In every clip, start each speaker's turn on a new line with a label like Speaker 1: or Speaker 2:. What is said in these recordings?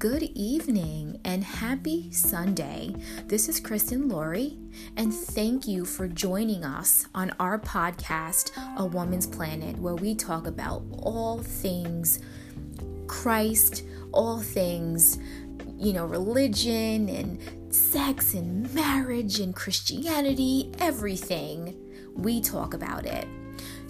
Speaker 1: Good evening and happy Sunday. This is Kristen Laurie, and thank you for joining us on our podcast, A Woman's Planet, where we talk about all things Christ, all things, you know, religion and sex and marriage and Christianity, everything. We talk about it.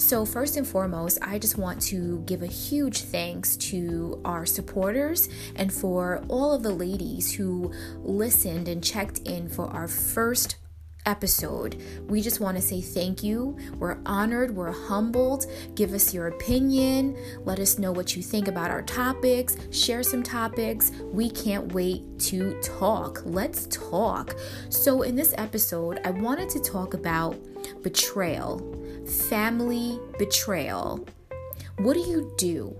Speaker 1: So, first and foremost, I just want to give a huge thanks to our supporters and for all of the ladies who listened and checked in for our first episode. We just want to say thank you. We're honored, we're humbled. Give us your opinion. Let us know what you think about our topics. Share some topics. We can't wait to talk. Let's talk. So, in this episode, I wanted to talk about betrayal family betrayal. What do you do,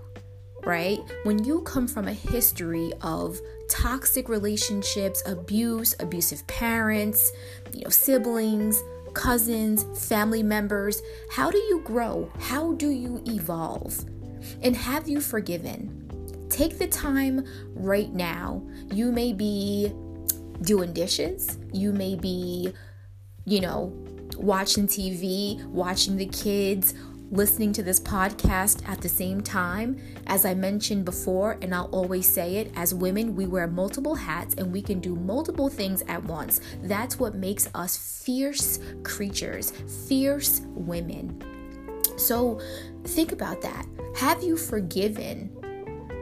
Speaker 1: right? When you come from a history of toxic relationships, abuse, abusive parents, you know, siblings, cousins, family members, how do you grow? How do you evolve? And have you forgiven? Take the time right now. You may be doing dishes, you may be, you know, watching TV, watching the kids, listening to this podcast at the same time. As I mentioned before, and I'll always say it, as women, we wear multiple hats and we can do multiple things at once. That's what makes us fierce creatures, fierce women. So think about that. Have you forgiven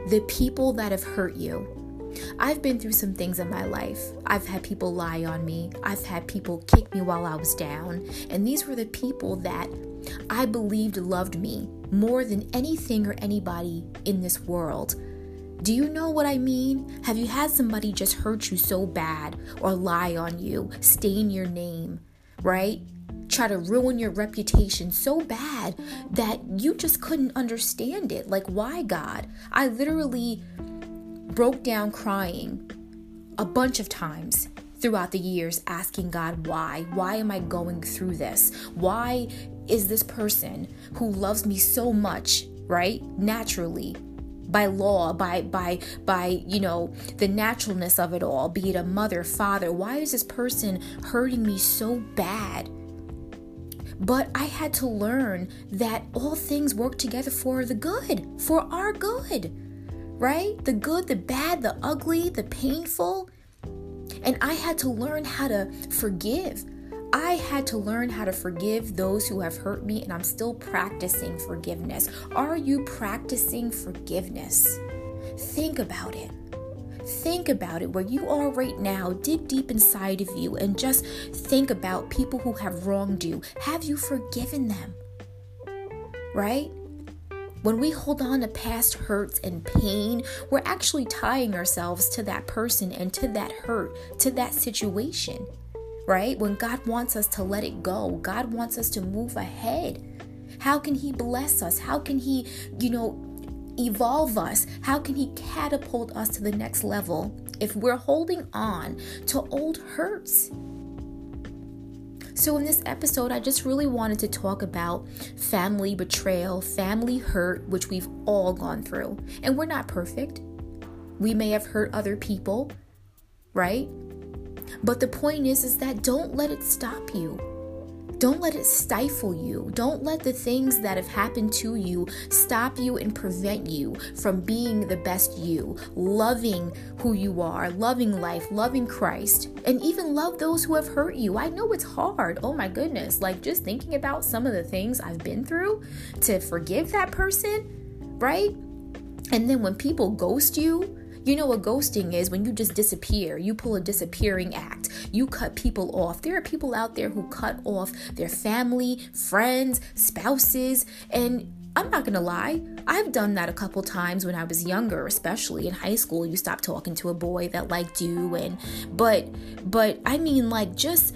Speaker 1: the people that have hurt you? I've been through some things in my life. I've had people lie on me, I've had people kick me while I was down, and these were the people that I believed loved me more than anything or anybody in this world. Do you know what I mean? Have you had somebody just hurt you so bad or lie on you, stain your name, right? Try to ruin your reputation so bad that you just couldn't understand it. Like, why, God? I literally broke down crying a bunch of times throughout the years asking God why? Why am I going through this? Why is this person who loves me so much, right? Naturally, by law, by by by, you know, the naturalness of it all, be it a mother, father, why is this person hurting me so bad? But I had to learn that all things work together for the good, for our good right? The good, the bad, the ugly, the painful. And I had to learn how to forgive. I had to learn how to forgive those who have hurt me, and I'm still practicing forgiveness. Are you practicing forgiveness? Think about it. Think about it where you are right now. Dig deep inside of you and just think about people who have wronged you. Have you forgiven them? Right? When we hold on to past hurts and pain, we're actually tying ourselves to that person and to that hurt, to that situation, right? When God wants us to let it go, God wants us to move ahead. How can He bless us? How can He, you know, evolve us? How can He catapult us to the next level if we're holding on to old hurts? So, in this episode, I just really wanted to talk about family betrayal, family hurt, which we've all gone through. And we're not perfect. We may have hurt other people, right? But the point is is that don't let it stop you. Don't let it stifle you. Don't let the things that have happened to you stop you and prevent you from being the best you, loving who you are, loving life, loving Christ, and even love those who have hurt you. I know it's hard. Oh my goodness. Like just thinking about some of the things I've been through to forgive that person, right? And then when people ghost you, you know what ghosting is when you just disappear. You pull a disappearing act. You cut people off. There are people out there who cut off their family, friends, spouses, and I'm not gonna lie, I've done that a couple times when I was younger, especially in high school. You stop talking to a boy that liked you, and but but I mean like just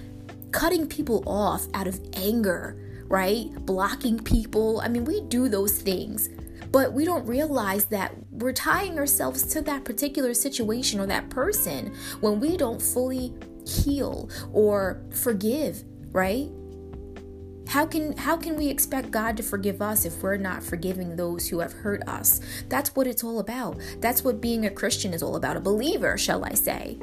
Speaker 1: cutting people off out of anger, right? Blocking people. I mean, we do those things but we don't realize that we're tying ourselves to that particular situation or that person when we don't fully heal or forgive, right? How can how can we expect God to forgive us if we're not forgiving those who have hurt us? That's what it's all about. That's what being a Christian is all about, a believer, shall I say.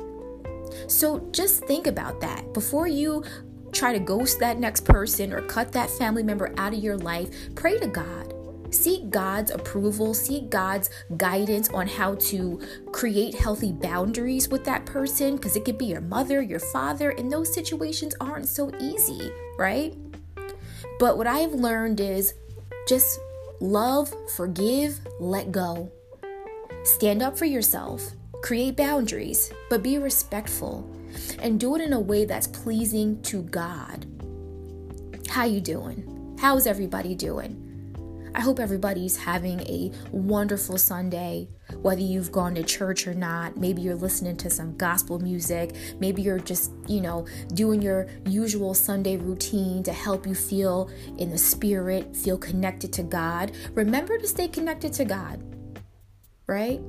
Speaker 1: So just think about that before you try to ghost that next person or cut that family member out of your life. Pray to God. Seek God's approval, seek God's guidance on how to create healthy boundaries with that person because it could be your mother, your father, and those situations aren't so easy, right? But what I've learned is just love, forgive, let go. Stand up for yourself, create boundaries, but be respectful and do it in a way that's pleasing to God. How you doing? How's everybody doing? I hope everybody's having a wonderful Sunday, whether you've gone to church or not. Maybe you're listening to some gospel music. Maybe you're just, you know, doing your usual Sunday routine to help you feel in the spirit, feel connected to God. Remember to stay connected to God, right?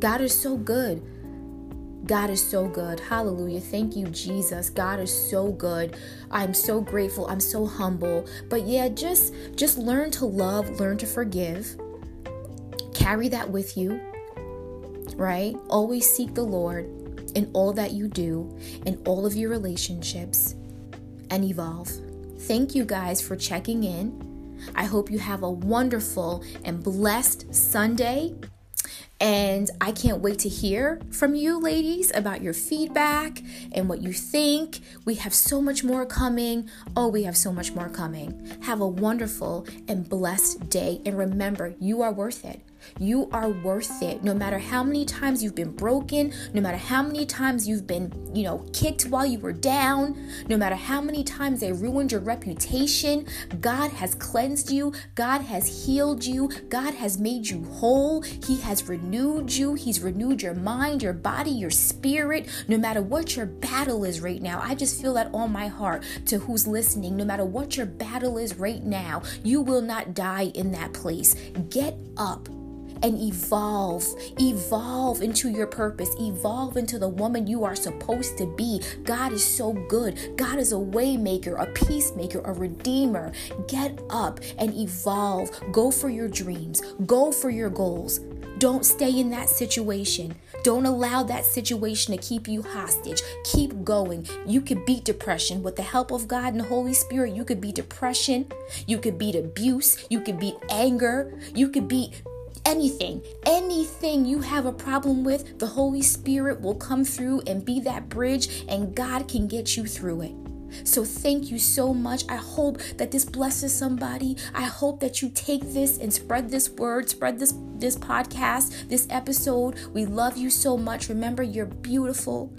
Speaker 1: God is so good. God is so good. Hallelujah. Thank you, Jesus. God is so good. I'm so grateful. I'm so humble. But yeah, just just learn to love, learn to forgive. Carry that with you. Right? Always seek the Lord in all that you do, in all of your relationships, and evolve. Thank you guys for checking in. I hope you have a wonderful and blessed Sunday. And I can't wait to hear from you, ladies, about your feedback and what you think. We have so much more coming. Oh, we have so much more coming. Have a wonderful and blessed day. And remember, you are worth it. You are worth it. No matter how many times you've been broken, no matter how many times you've been, you know, kicked while you were down, no matter how many times they ruined your reputation, God has cleansed you, God has healed you, God has made you whole, He has renewed you, He's renewed your mind, your body, your spirit. No matter what your battle is right now, I just feel that on my heart to who's listening. No matter what your battle is right now, you will not die in that place. Get up and evolve. Evolve into your purpose. Evolve into the woman you are supposed to be. God is so good. God is a waymaker, a peacemaker, a redeemer. Get up and evolve. Go for your dreams. Go for your goals. Don't stay in that situation. Don't allow that situation to keep you hostage. Keep going. You could beat depression with the help of God and the Holy Spirit. You could beat depression. You could beat abuse. You could beat anger. You could beat anything, anything you have a problem with, the Holy Spirit will come through and be that bridge, and God can get you through it. So thank you so much. I hope that this blesses somebody. I hope that you take this and spread this word, spread this this podcast, this episode. We love you so much. Remember you're beautiful.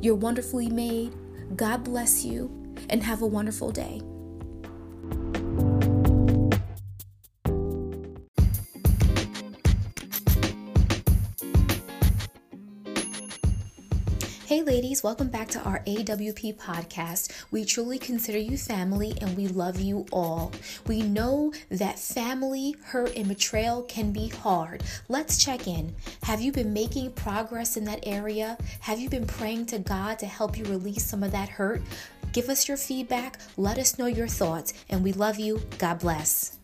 Speaker 1: You're wonderfully made. God bless you and have a wonderful day. Hey, ladies, welcome back to our AWP podcast. We truly consider you family and we love you all. We know that family, hurt, and betrayal can be hard. Let's check in. Have you been making progress in that area? Have you been praying to God to help you release some of that hurt? Give us your feedback, let us know your thoughts, and we love you. God bless.